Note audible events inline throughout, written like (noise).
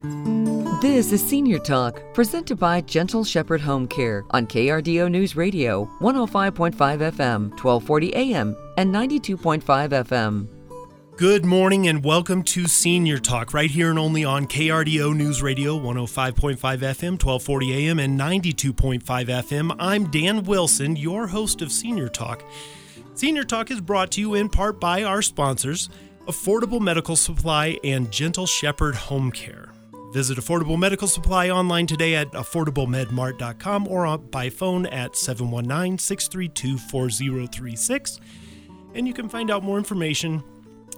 This is Senior Talk, presented by Gentle Shepherd Home Care on KRDO News Radio, 105.5 FM, 1240 AM, and 92.5 FM. Good morning and welcome to Senior Talk, right here and only on KRDO News Radio, 105.5 FM, 1240 AM, and 92.5 FM. I'm Dan Wilson, your host of Senior Talk. Senior Talk is brought to you in part by our sponsors, Affordable Medical Supply and Gentle Shepherd Home Care. Visit Affordable Medical Supply online today at affordablemedmart.com or by phone at 719 632 4036. And you can find out more information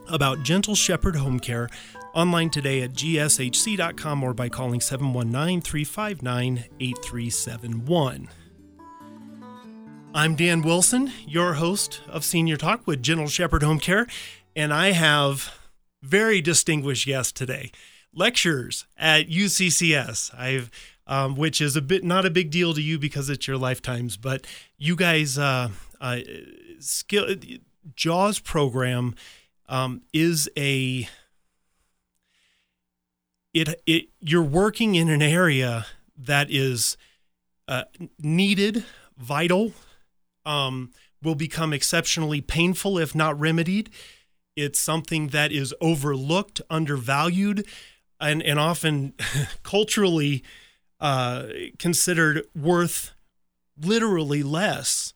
about Gentle Shepherd Home Care online today at gshc.com or by calling 719 359 8371. I'm Dan Wilson, your host of Senior Talk with Gentle Shepherd Home Care, and I have very distinguished guests today lectures at UCCS. I've um, which is a bit not a big deal to you because it's your lifetimes, but you guys uh, uh, skill Jaws program um, is a it it you're working in an area that is uh, needed, vital, um, will become exceptionally painful if not remedied. It's something that is overlooked, undervalued, and, and often (laughs) culturally uh, considered worth literally less,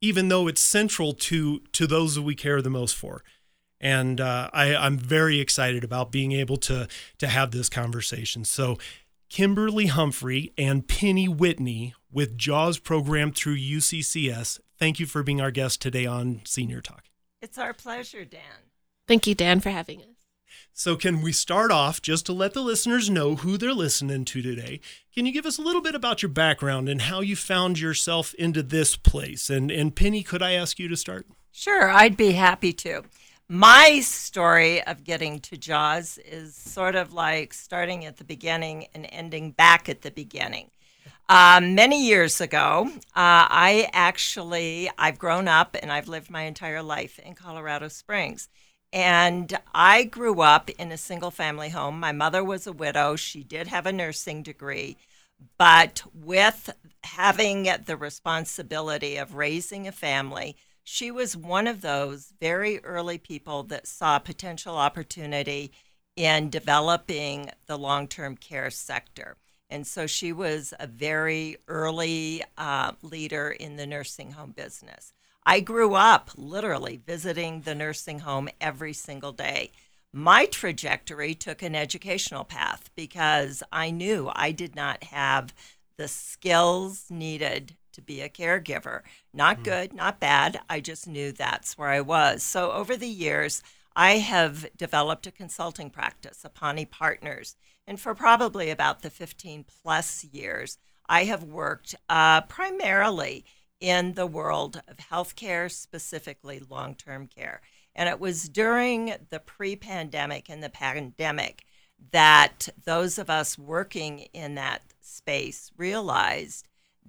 even though it's central to to those that we care the most for. And uh, I, I'm very excited about being able to to have this conversation. So, Kimberly Humphrey and Penny Whitney with JAWS program through UCCS. Thank you for being our guest today on Senior Talk. It's our pleasure, Dan. Thank you, Dan, for having us. So, can we start off just to let the listeners know who they're listening to today? Can you give us a little bit about your background and how you found yourself into this place? And, and Penny, could I ask you to start? Sure, I'd be happy to. My story of getting to Jaws is sort of like starting at the beginning and ending back at the beginning. Uh, many years ago, uh, I actually I've grown up and I've lived my entire life in Colorado Springs. And I grew up in a single family home. My mother was a widow. She did have a nursing degree. But with having the responsibility of raising a family, she was one of those very early people that saw potential opportunity in developing the long term care sector. And so she was a very early uh, leader in the nursing home business. I grew up literally visiting the nursing home every single day. My trajectory took an educational path because I knew I did not have the skills needed to be a caregiver. Not mm. good, not bad. I just knew that's where I was. So over the years, I have developed a consulting practice, Apani Partners. And for probably about the 15 plus years, I have worked uh, primarily in the world of healthcare, specifically long term care. And it was during the pre pandemic and the pandemic that those of us working in that space realized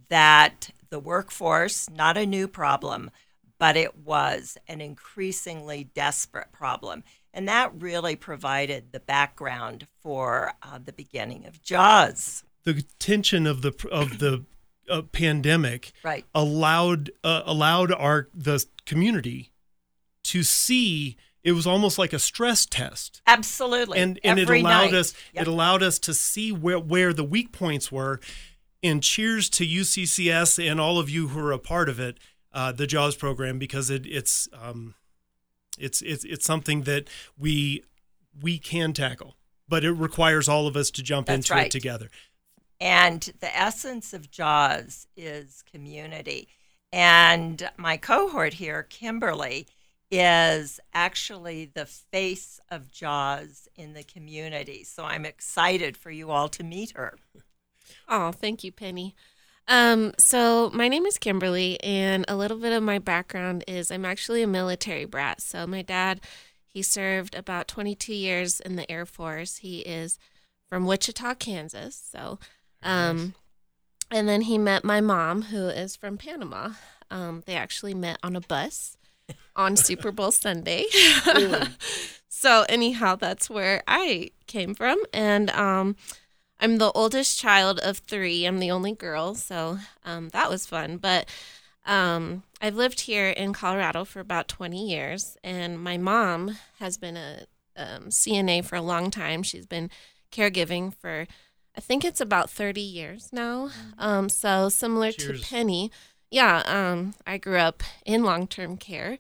that the workforce, not a new problem, but it was an increasingly desperate problem. And that really provided the background for uh, the beginning of JAWS. The tension of the of the uh, pandemic right. allowed uh, allowed our the community to see it was almost like a stress test. Absolutely. And and Every it allowed night. us Yep. it allowed us to see where where the weak points were. And cheers to UCCS and all of you who are a part of it, uh, the JAWS program, because it, it's um, it's it's it's something that we we can tackle, but it requires all of us to jump That's into right. it together. And the essence of JAWS is community. And my cohort here, Kimberly, is actually the face of JAWS in the community. So I'm excited for you all to meet her. (laughs) Oh, thank you, Penny. Um, so my name is Kimberly, and a little bit of my background is I'm actually a military brat. So my dad, he served about 22 years in the Air Force. He is from Wichita, Kansas. So, um, and then he met my mom, who is from Panama. Um, they actually met on a bus. on (laughs) Super Bowl Sunday. (laughs) so anyhow, that's where I came from, and um, I'm the oldest child of three. I'm the only girl, so um, that was fun. But um, I've lived here in Colorado for about 20 years, and my mom has been a um, CNA for a long time. She's been caregiving for, I think it's about 30 years now. Um, so similar Cheers. to Penny, yeah, um, I grew up in long term care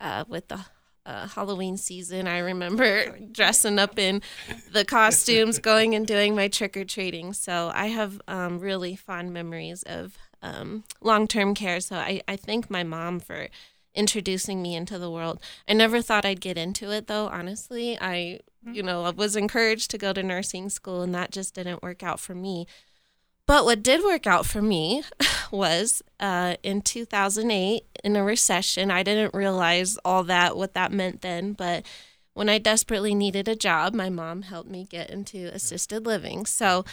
uh, with the uh, Halloween season. I remember (laughs) dressing up in the costumes, going and doing my trick or treating. So I have um, really fond memories of um, long term care. So I, I thank my mom for introducing me into the world. I never thought I'd get into it though, honestly. I, you know, I was encouraged to go to nursing school and that just didn't work out for me. But what did work out for me (laughs) was uh, in 2008 in a recession. I didn't realize all that, what that meant then. But when I desperately needed a job, my mom helped me get into assisted living. So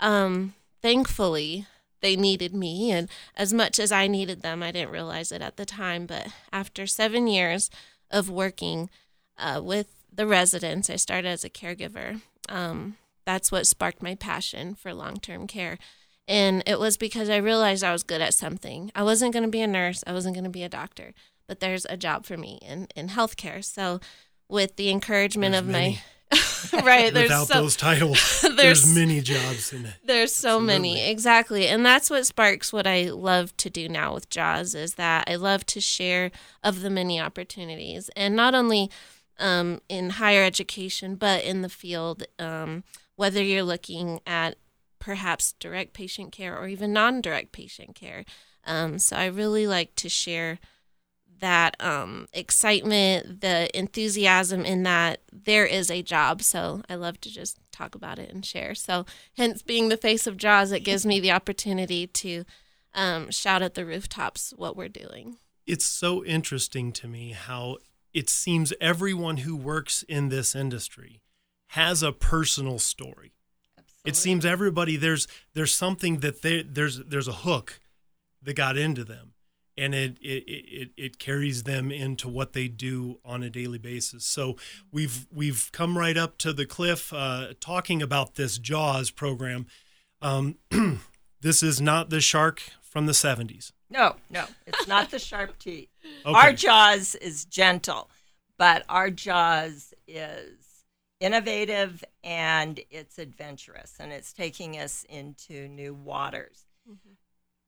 um, thankfully, they needed me. And as much as I needed them, I didn't realize it at the time. But after seven years of working uh, with the residents, I started as a caregiver. Um, that's what sparked my passion for long term care. And it was because I realized I was good at something. I wasn't going to be a nurse, I wasn't going to be a doctor, but there's a job for me in, in healthcare. So, with the encouragement There's of many. my (laughs) right, there's Without so, those titles, (laughs) there's- there's, many jobs in it. there's so many exactly and that's what sparks what i love to do now with jaws is that i love to share of the many opportunities and not only um, in higher education but in the field um, whether you're looking at perhaps direct patient care or even non-direct patient care um, so i really like to share that um, excitement, the enthusiasm in that there is a job. So I love to just talk about it and share. So, hence being the face of Jaws, it gives me the opportunity to um, shout at the rooftops what we're doing. It's so interesting to me how it seems everyone who works in this industry has a personal story. It seems everybody there's there's something that they, there's there's a hook that got into them and it, it it it carries them into what they do on a daily basis. So we've we've come right up to the cliff uh, talking about this Jaws program. Um, (clears throat) this is not the shark from the 70s. No, no, it's not the sharp teeth. (laughs) Okay. Our jaws is gentle, but our jaws is innovative and it's adventurous and it's taking us into new waters.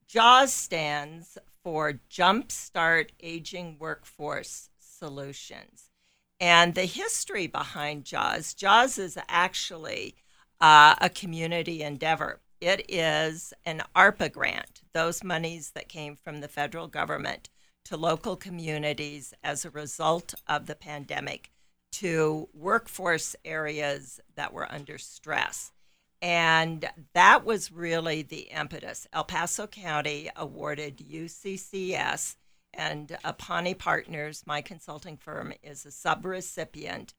JAWS stands for Jumpstart Aging Workforce Solutions. And the history behind JAWS, JAWS is actually uh, a community endeavor. It is an ARPA grant, those monies that came from the federal government to local communities as a result of the pandemic to workforce areas that were under stress. And that was really the impetus. El Paso County awarded UCCS and Apani Partners, my consulting firm, is a subrecipient,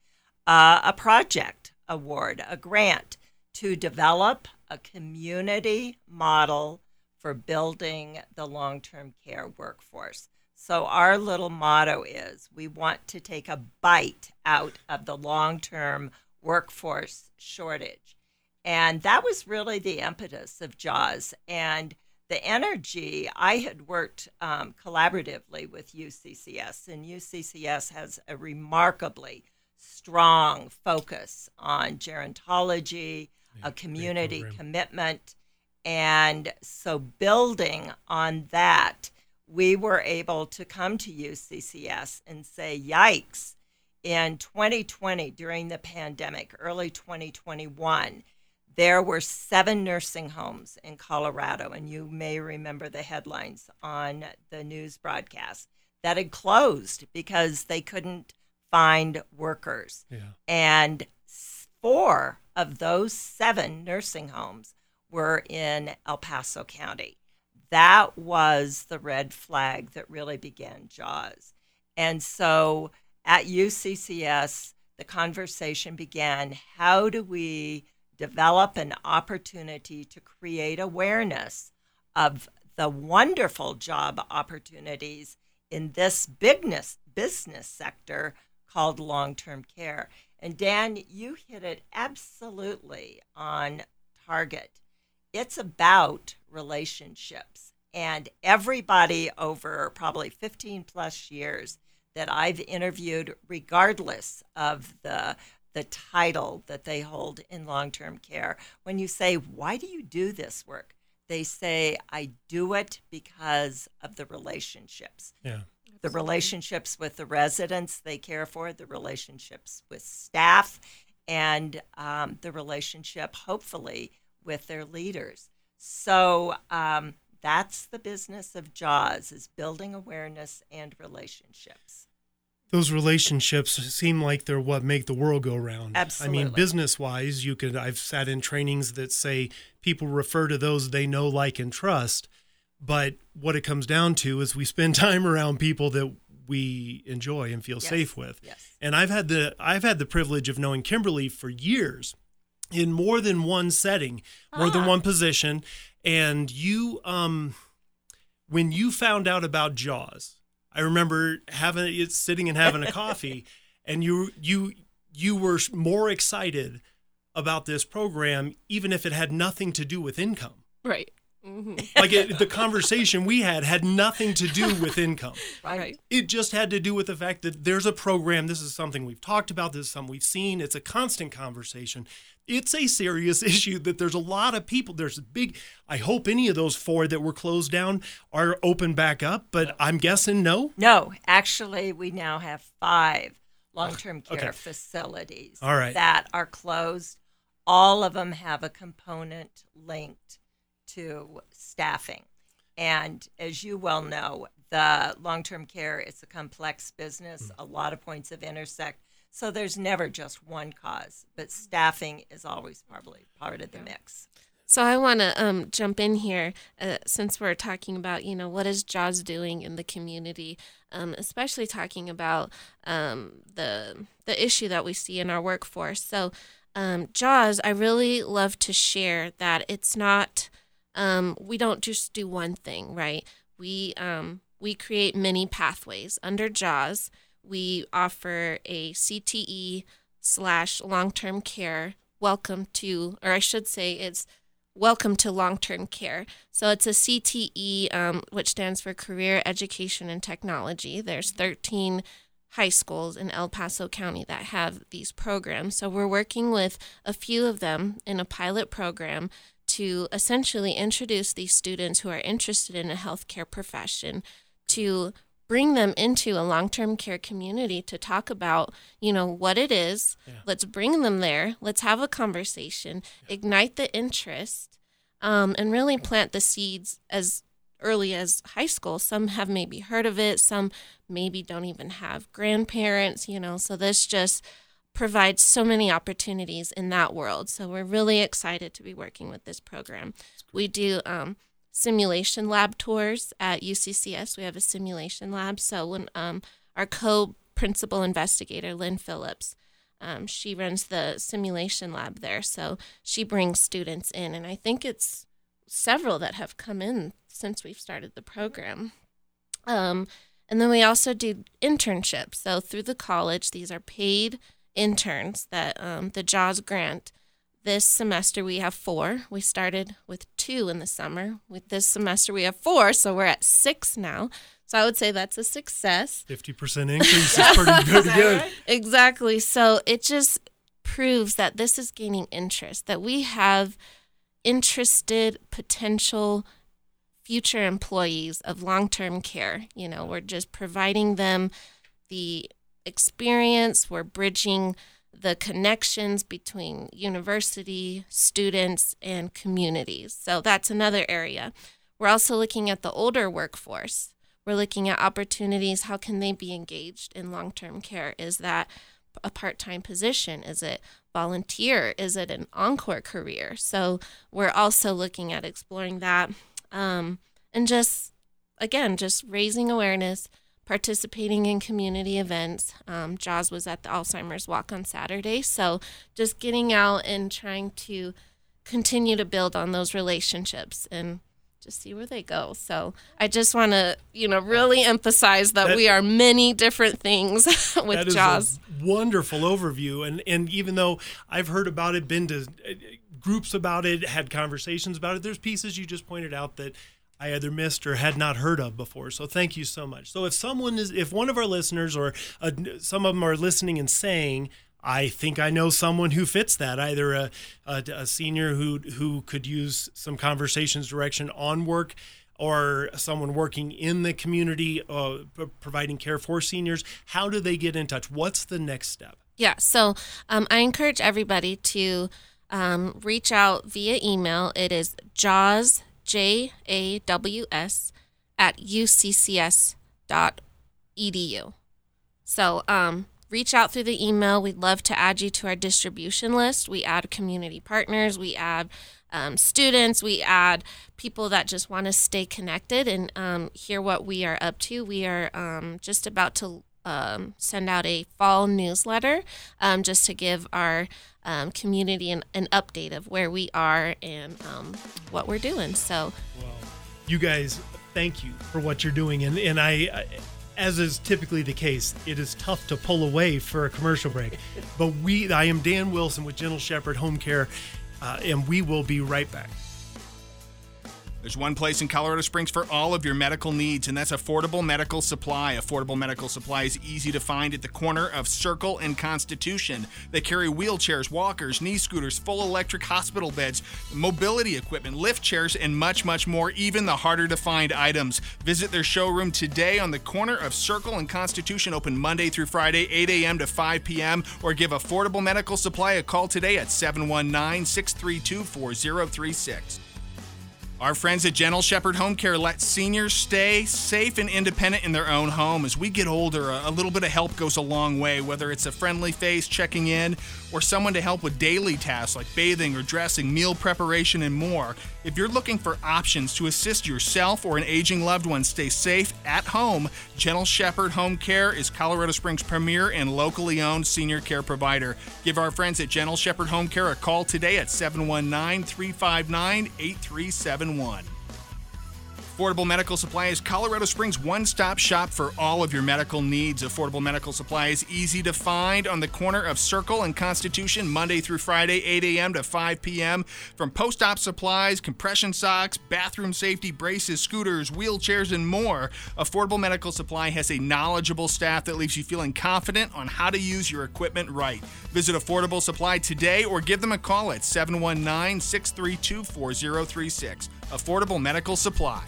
uh, a project award, a grant to develop a community model for building the long term care workforce. So, our little motto is we want to take a bite out of the long term workforce shortage. And that was really the impetus of JAWS. And the energy, I had worked um, collaboratively with UCCS, and UCCS has a remarkably strong focus on gerontology, a community commitment. And so, building on that, we were able to come to UCCS and say, yikes, in 2020, during the pandemic, early 2021, there were seven nursing homes in Colorado, and you may remember the headlines on the news broadcast that had closed because they couldn't find workers. Yeah. And four of those seven nursing homes were in El Paso County. That was the red flag that really began JAWS. And so at UCCS, the conversation began how do we develop an opportunity to create awareness of the wonderful job opportunities in this bigness business sector called long-term care. And Dan, you hit it absolutely on target. It's about relationships. And everybody over probably 15 plus years that I've interviewed, regardless of the the title that they hold in long-term care, when you say, "Why do you do this work?" they say, "I do it because of the relationships." Yeah. The relationships with the residents they care for, the relationships with staff, and um, the relationship, hopefully, with their leaders. So um, that's the business of JAWS is building awareness and relationships. Those relationships seem like they're what make the world go round. Absolutely. I mean, business wise, you could I've sat in trainings that say people refer to those they know, like, and trust. But what it comes down to is we spend (laughs) time around people that we enjoy and feel Yes. safe with. Yes. And I've had the I've had the privilege of knowing Kimberly for years in more than one setting, more than Ah. one position. And you um when you found out about Jaws, I remember having it sitting and having a coffee (laughs) and you you you were more excited about this program even if it had nothing to do with income. Right. hmm (laughs) Like it, the conversation we had had nothing to do with income. (laughs) Right. It just had to do with the fact that there's a program. This is something we've talked about. This is something we've seen. It's a constant conversation. It's a serious (laughs) issue that there's a lot of people. There's a big. I hope any of those four that were closed down are open back up, but I'm guessing no. No, actually, we now have five long-term care Okay. facilities All right. that are closed. All of them have a component linked to staffing. And as you well know, the long-term care is a complex business, Hmm. a lot of points of intersect. So there's never just one cause, but staffing is always probably part of the mix. So I want to um, jump in here uh, since we're talking about, you know, what is JAWS doing in the community, um, especially talking about um, the the issue that we see in our workforce. So um, JAWS, I really love to share that it's not, um, we don't just do one thing, right? We um, we create many pathways under JAWS. We offer a CTE slash long term care welcome to, or I should say, it's Welcome to Long Term Care. So it's a CTE, um, which stands for Career Education and Technology. There's 13 high schools in El Paso County that have these programs. So we're working with a few of them in a pilot program to essentially introduce these students who are interested in a healthcare profession to bring them into a long-term care community to talk about, you know, what it is. Let's bring them there. Let's have a conversation, ignite the interest, um, and really plant the seeds as early as high school. Some have maybe heard of it. Some maybe don't even have grandparents. You know, so this just provides so many opportunities in that world. So we're really excited to be working with this program. We do um, simulation lab tours at UCCS. We have a simulation lab. So when um, our co-principal investigator, Lynn Phillips, um, she runs the simulation lab there. So she brings students in, and I think it's several that have come in since we've started the program. Um, and then we also do internships. So through the college, these are paid interns that um, the JAWS grant. This semester we have four. We started with two in the summer. With this semester we have four, so we're at six now. So I would say that's a success. Fifty percent increase is pretty (laughs) good. good. Exactly. So it just proves that this is gaining interest, that we have interested potential future employees of long term care. You know, we're just providing them the experience, we're bridging the connections between university, students, and communities. So that's another area. We're also looking at the older workforce. We're looking at opportunities. How can they be engaged in long term care? Is that a part time position? Is it volunteer? Is it an encore career? So we're also looking at exploring that um, and just, again, just raising awareness, participating in community events. Um, Jaws was at the Alzheimer's Walk on Saturday. So just getting out and trying to continue to build on those relationships and just see where they go. So I just want to, you know, really emphasize that, That- we are many different things (laughs) with That is Jaws. a wonderful overview, and and even though I've heard about it, been to uh, groups about it, had conversations about it, there's pieces you just pointed out that I either missed or had not heard of before. So thank you so much. So if someone is, if one of our listeners or uh, some of them are listening and saying. I think I know someone who fits that. Either a, a, a senior who who could use some conversations direction on work, or someone working in the community uh, p- providing care for seniors. How do they get in touch? What's the next step? Yeah, so um, I encourage everybody to um, reach out via email. It is JAWS, J A W S, at uccs dot edu. So um, reach out through the email. We'd love to add you to our distribution list. We add community partners, we add um, students, we add people that just want to stay connected and um, hear what we are up to. We are um, just about to um, send out a fall newsletter um, just to give our um, community an, an update of where we are and um, what we're doing. So, Well, you guys, thank you for what you're doing, and and I. I as is typically the case, it is tough to pull away for a commercial break. (laughs) But we, I am Dan Wilson with Gentle Shepherd Home Care, uh, and we will be right back. There's one place in Colorado Springs for all of your medical needs, and that's Affordable Medical Supply. Affordable Medical Supply is easy to find at the corner of Circle and Constitution. They carry wheelchairs, walkers, knee scooters, full electric hospital beds, mobility equipment, lift chairs, and much, much more, even the harder to find items. Visit their showroom today on the corner of Circle and Constitution, open Monday through Friday, 8 a.m. to 5 p.m., or give Affordable Medical Supply a call today at 719 632 4036. Our friends at Gentle Shepherd Home Care let seniors stay safe and independent in their own home. As we get older, a little bit of help goes a long way, whether it's a friendly face checking in or someone to help with daily tasks like bathing or dressing, meal preparation, and more. If you're looking for options to assist yourself or an aging loved one stay safe at home, Gentle Shepherd Home Care is Colorado Springs' premier and locally owned senior care provider. Give our friends at Gentle Shepherd Home Care a call today at 719 359 8371. Affordable Medical Supply is Colorado Springs' one stop shop for all of your medical needs. Affordable Medical Supply is easy to find on the corner of Circle and Constitution, Monday through Friday, 8 a.m. to 5 p.m. From post op supplies, compression socks, bathroom safety braces, scooters, wheelchairs, and more, Affordable Medical Supply has a knowledgeable staff that leaves you feeling confident on how to use your equipment right. Visit Affordable Supply today or give them a call at 719 632 4036. Affordable Medical Supply.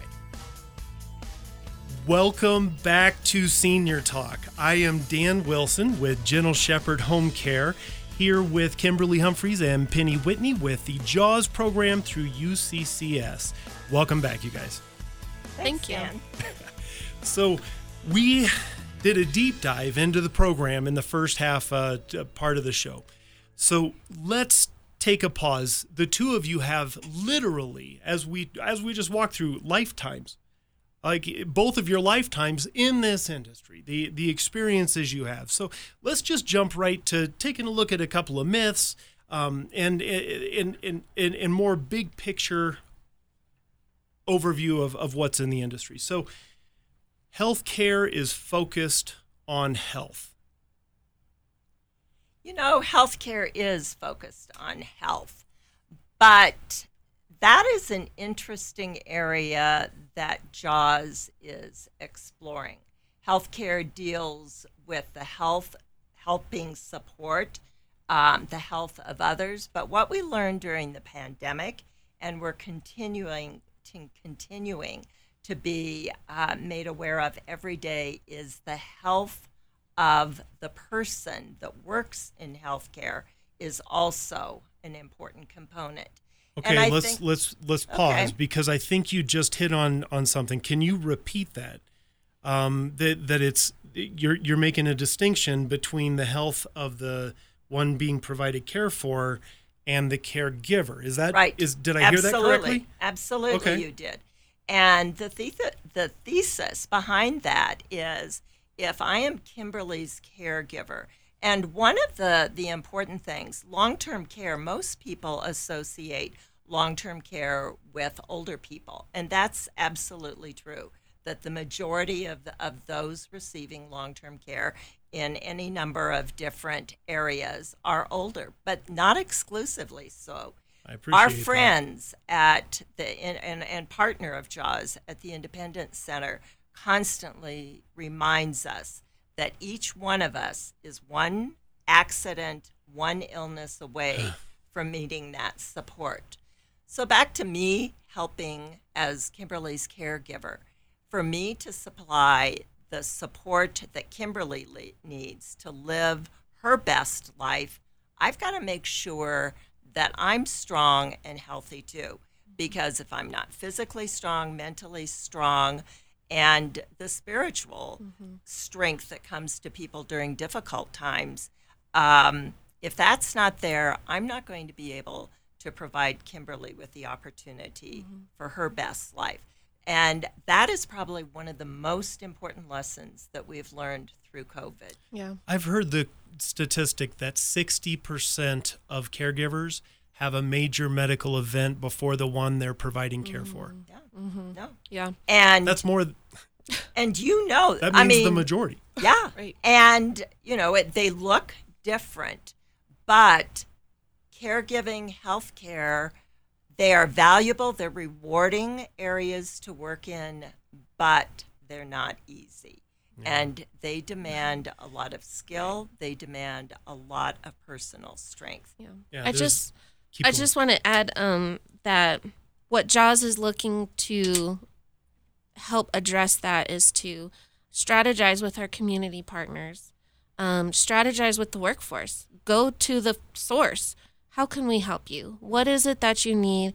Welcome back to Senior Talk. I am Dan Wilson with Gentle Shepherd Home Care, here with Kimberly Humphreys and Penny Whitney with the JAWS program through UCCS. Welcome back, you guys. Thank you. Dan. (laughs) So, we did a deep dive into the program in the first half uh, part of the show. So, let's take a pause. The two of you have literally, as we as we just walked through, lifetimes like both of your lifetimes in this industry, the the experiences you have. So let's just jump right to taking a look at a couple of myths um, and in in in in more big picture overview of, of what's in the industry. So healthcare is focused on health. You know, healthcare is focused on health, but that is an interesting area that JAWS is exploring. Healthcare deals with the health, helping support um, the health of others. But what we learned during the pandemic, and we're continuing to continuing to be uh, made aware of every day, is the health of the person that works in healthcare is also an important component. Okay, let's think- let's let's pause Okay. because I think you just hit on on something. Can you repeat that? Um, that that it's you're you're making a distinction between the health of the one being provided care for and the caregiver. Is that right. Is did I hear that Absolutely. correctly? Absolutely, Okay. you did. And the the the thesis behind that is if I am Kimberly's caregiver, and one of the the important things, long term care, most people associate long term care with older people. And that's absolutely true. That the majority of, the, of those receiving long term care in any number of different areas are older, but not exclusively so. I appreciate Our that. friends at the and, and, and partner of JAWS at the Independence Center constantly reminds us that each one of us is one accident, one illness away from meeting that support. So back to me helping as Kimberly's caregiver. For me to supply the support that Kimberly le- needs to live her best life, I've got to make sure that I'm strong and healthy too. Because if I'm not physically strong, mentally strong, and the spiritual strength that comes to people during difficult times, um, if that's not there, I'm not going to be able to provide Kimberly with the opportunity for her best life. And that is probably one of the most important lessons that we've learned through COVID. Yeah. I've heard the statistic that 60% of caregivers have a major medical event before the one they're providing care for. Yeah. Mm-hmm. No. Yeah. And That's more, (laughs) and you know, that means I mean, the majority. Yeah. (laughs) Right. And, you know, it, they look different, but caregiving, healthcare, they are valuable, they're rewarding areas to work in, but they're not easy. And they demand a lot of skill, they demand a lot of personal strength. Yeah. Yeah, I just keep I going. just want to add um, that what JAWS is looking to help address that is to strategize with our community partners, um, strategize with the workforce, go to the source. How can we help you? What is it that you need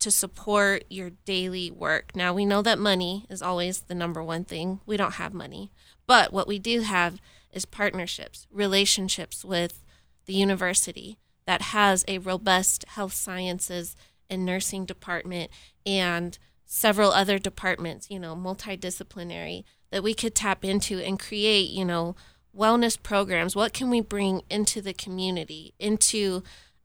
to support your daily work? Now, we know that money is always the number one thing. We don't have money. But what we do have is partnerships, relationships with the university that has a robust health sciences and nursing department and several other departments, you know, multidisciplinary that we could tap into and create, you know, wellness programs. What can we bring into the community, into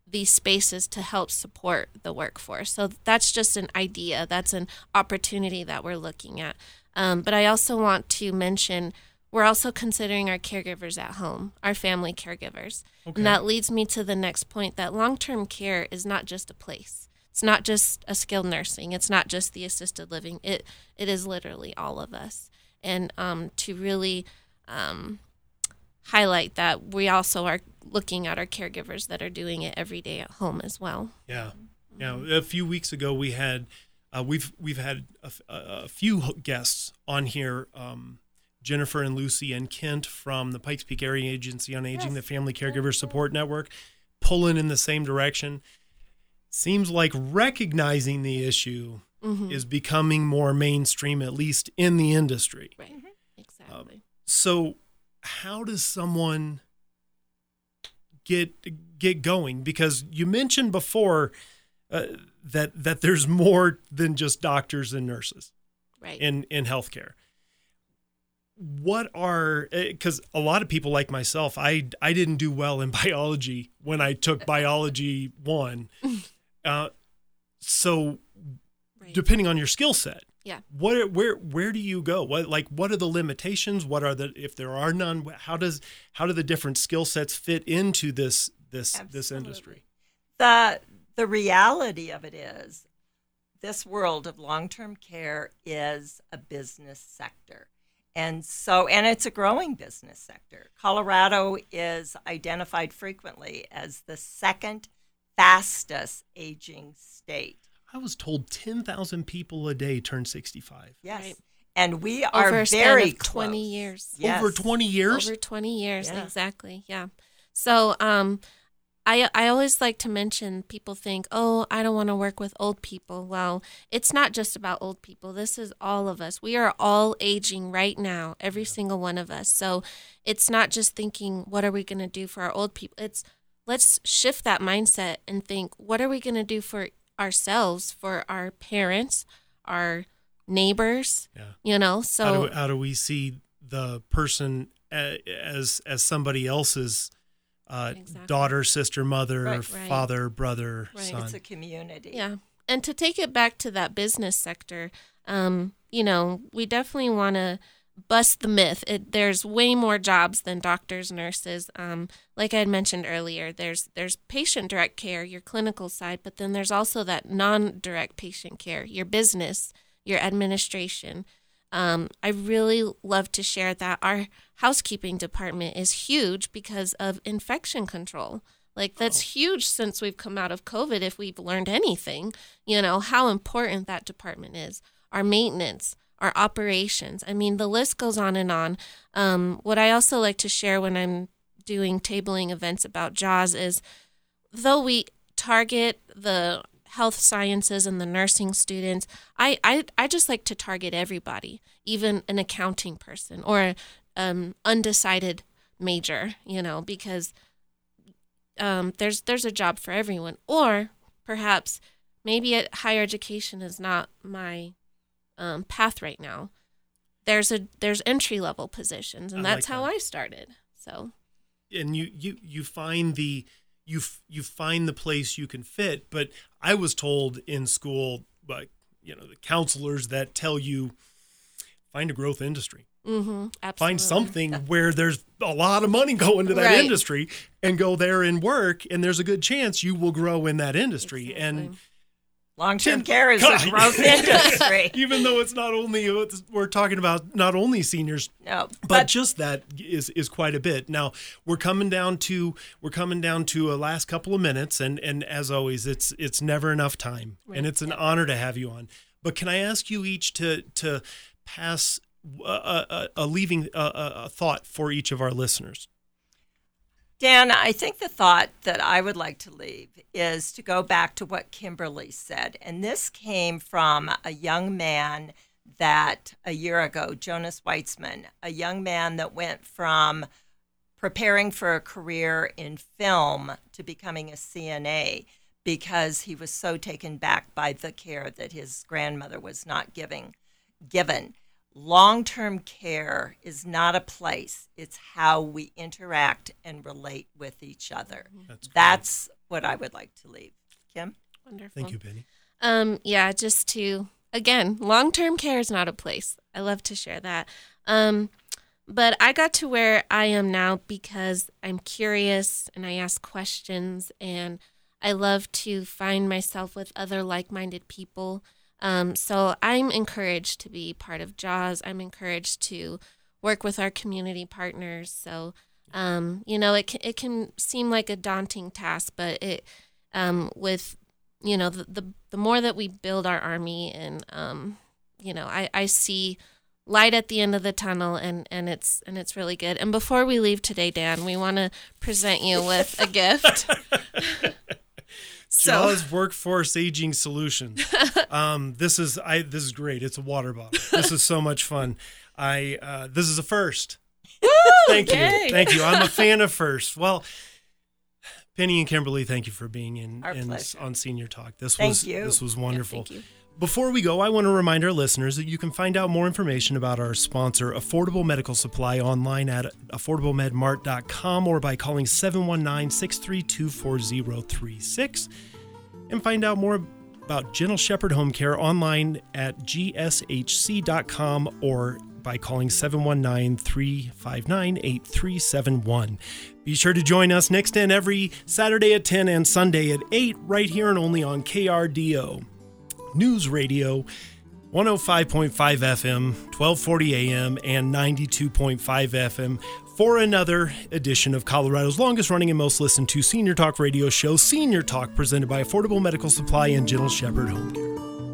these spaces to help support the workforce? So that's just an idea. That's an opportunity that we're looking at. Um, but I also want to mention we're also considering our caregivers at home, our family caregivers. Okay. And that leads me to the next point that long term care is not just a place. It's not just a skilled nursing. It's not just the assisted living. It it is literally all of us. And um, to really um, highlight that, we also are looking at our caregivers that are doing it every day at home as well. Yeah, yeah. A few weeks ago, we had uh, we've we've had a, a, few guests on here. Um, Jennifer and Lucy and Kent from the Pikes Peak Area Agency on Aging, the Family Caregiver Support Network, pulling in the same direction. Seems like recognizing the issue mm-hmm. is becoming more mainstream, at least in the industry. Right. Mm-hmm. Um, exactly. So, how does someone get get going? Because you mentioned before uh, that that there's more than just doctors and nurses right. in in healthcare. What are because a lot of people like myself, I I didn't do well in (laughs) biology when I took biology one. (laughs) Uh, so right. depending on your skill set, yeah. what where where do you go what like what are the limitations what are the if there are none how does how do the different skill sets fit into this this this industry The the reality of it is this world of long-term care is a business sector. And so and it's a growing business sector. Colorado is identified frequently as the second fastest aging state. i was told 10,000 people a day turn 65 Yes. Right. And we are Over a span very of 20 close. years. Yes. over 20 years Over 20 years, Yeah. exactly. Yeah. So, um, I, I always like to mention people think, oh, I don't want to work with old people. Well, it's not just about old people. This is all of us. We are all aging right now, every single one of us. So it's not just thinking, what are we going to do for our old people? It's let's shift that mindset and think, what are we going to do for ourselves, for our parents, our neighbors, yeah you know? how, So, do, how do we see the person eh, as as somebody else's uh, Exactly. daughter, sister, mother, Right. Right. father, brother, Right. son. It's a community. Yeah. And to take it back to that business sector, um, you know, we definitely want to bust the myth. It, there's way more jobs than doctors, nurses. Um, like I had mentioned earlier, there's there's patient direct care, your clinical side, but then there's also that non-direct patient care, your business, your administration. Um, I really love to share that our housekeeping department is huge because of infection control. Like that's huge since we've come out of COVID. If we've learned anything, you know how important that department is. Our maintenance, our operations. I mean, the list goes on and on. Um, what I also like to share when I'm doing tabling events about JAWS is, though we target the health sciences and the nursing students, I I, I just like to target everybody, even an accounting person or um, undecided major. You know, because um, there's there's a job for everyone, or perhaps maybe a, higher education is not my um, path right now. There's a there's entry level positions, and I that's like how that. I started. So and you you you find the you f- you find the place you can fit but i was told in school by you know the counselors that tell you find a growth industry mm-hmm, find something (laughs) where there's a lot of money going to that Right. industry and go there and work and there's a good chance you will grow in that industry and Exactly. Long-term care is a growth (laughs) (laughs) industry. even though it's not only it's- we're talking about not only seniors No, but, just that is is quite a bit. Now we're coming down to we're coming down to a last couple of minutes, and and as always, it's it's never enough time, and it's an honor to have you on. But can I ask you each to to pass a, a, a leaving a, a thought for each of our listeners? Dan, I think the thought that I would like to leave is to go back to what Kimberly said. And this came from a young man that a year ago, Jonas Weitzman, a young man that went from preparing for a career in film to becoming a CNA because he was so taken back by the care that his grandmother was not giving given long-term care is not a place it's how we interact and relate with each other That's that's what i would like to leave kim Wonderful. Thank you, Penny. Um, yeah, just to again, long term care is not a place. I love to share that. Um, but I got to where I am now because I'm curious and I ask questions and I love to find myself with other like minded people. Um, so I'm encouraged to be part of JAWS. I'm encouraged to work with our community partners. So, um, you know, it can, it can seem like a daunting task, but it, um, with, you know, the, the, the more that we build our army and, um, you know, I, I see light at the end of the tunnel and, and it's, and it's really good. And before we leave today, Dan, we want to present you with a gift. (laughs) (laughs) So, Jaws Workforce Aging Solutions. (laughs) Um, this is I. This is great. It's a water bottle. This is so much fun. I. Uh, this is a first. Thank you. Thank you. I'm a (laughs) fan of first. Well, Penny and Kimberly, thank you for being in, in on Senior Talk. This Thank was you. this was wonderful. thank you. Before we go, I want to remind our listeners that you can find out more information about our sponsor, Affordable Medical Supply, online at affordablemedmart.com or by calling 719 632 4036. And find out more about Gentle Shepherd Home Care online at gshc.com or by calling 719 359 8371. Be sure to join us next and every Saturday at 10 and Sunday at 8 right here and only on KRDO. News Radio 105.5 FM, 1240 AM, and 92.5 FM for another edition of Colorado's longest running and most listened to senior talk radio show, Senior Talk, presented by Affordable Medical Supply and Gentle Shepherd Home Care.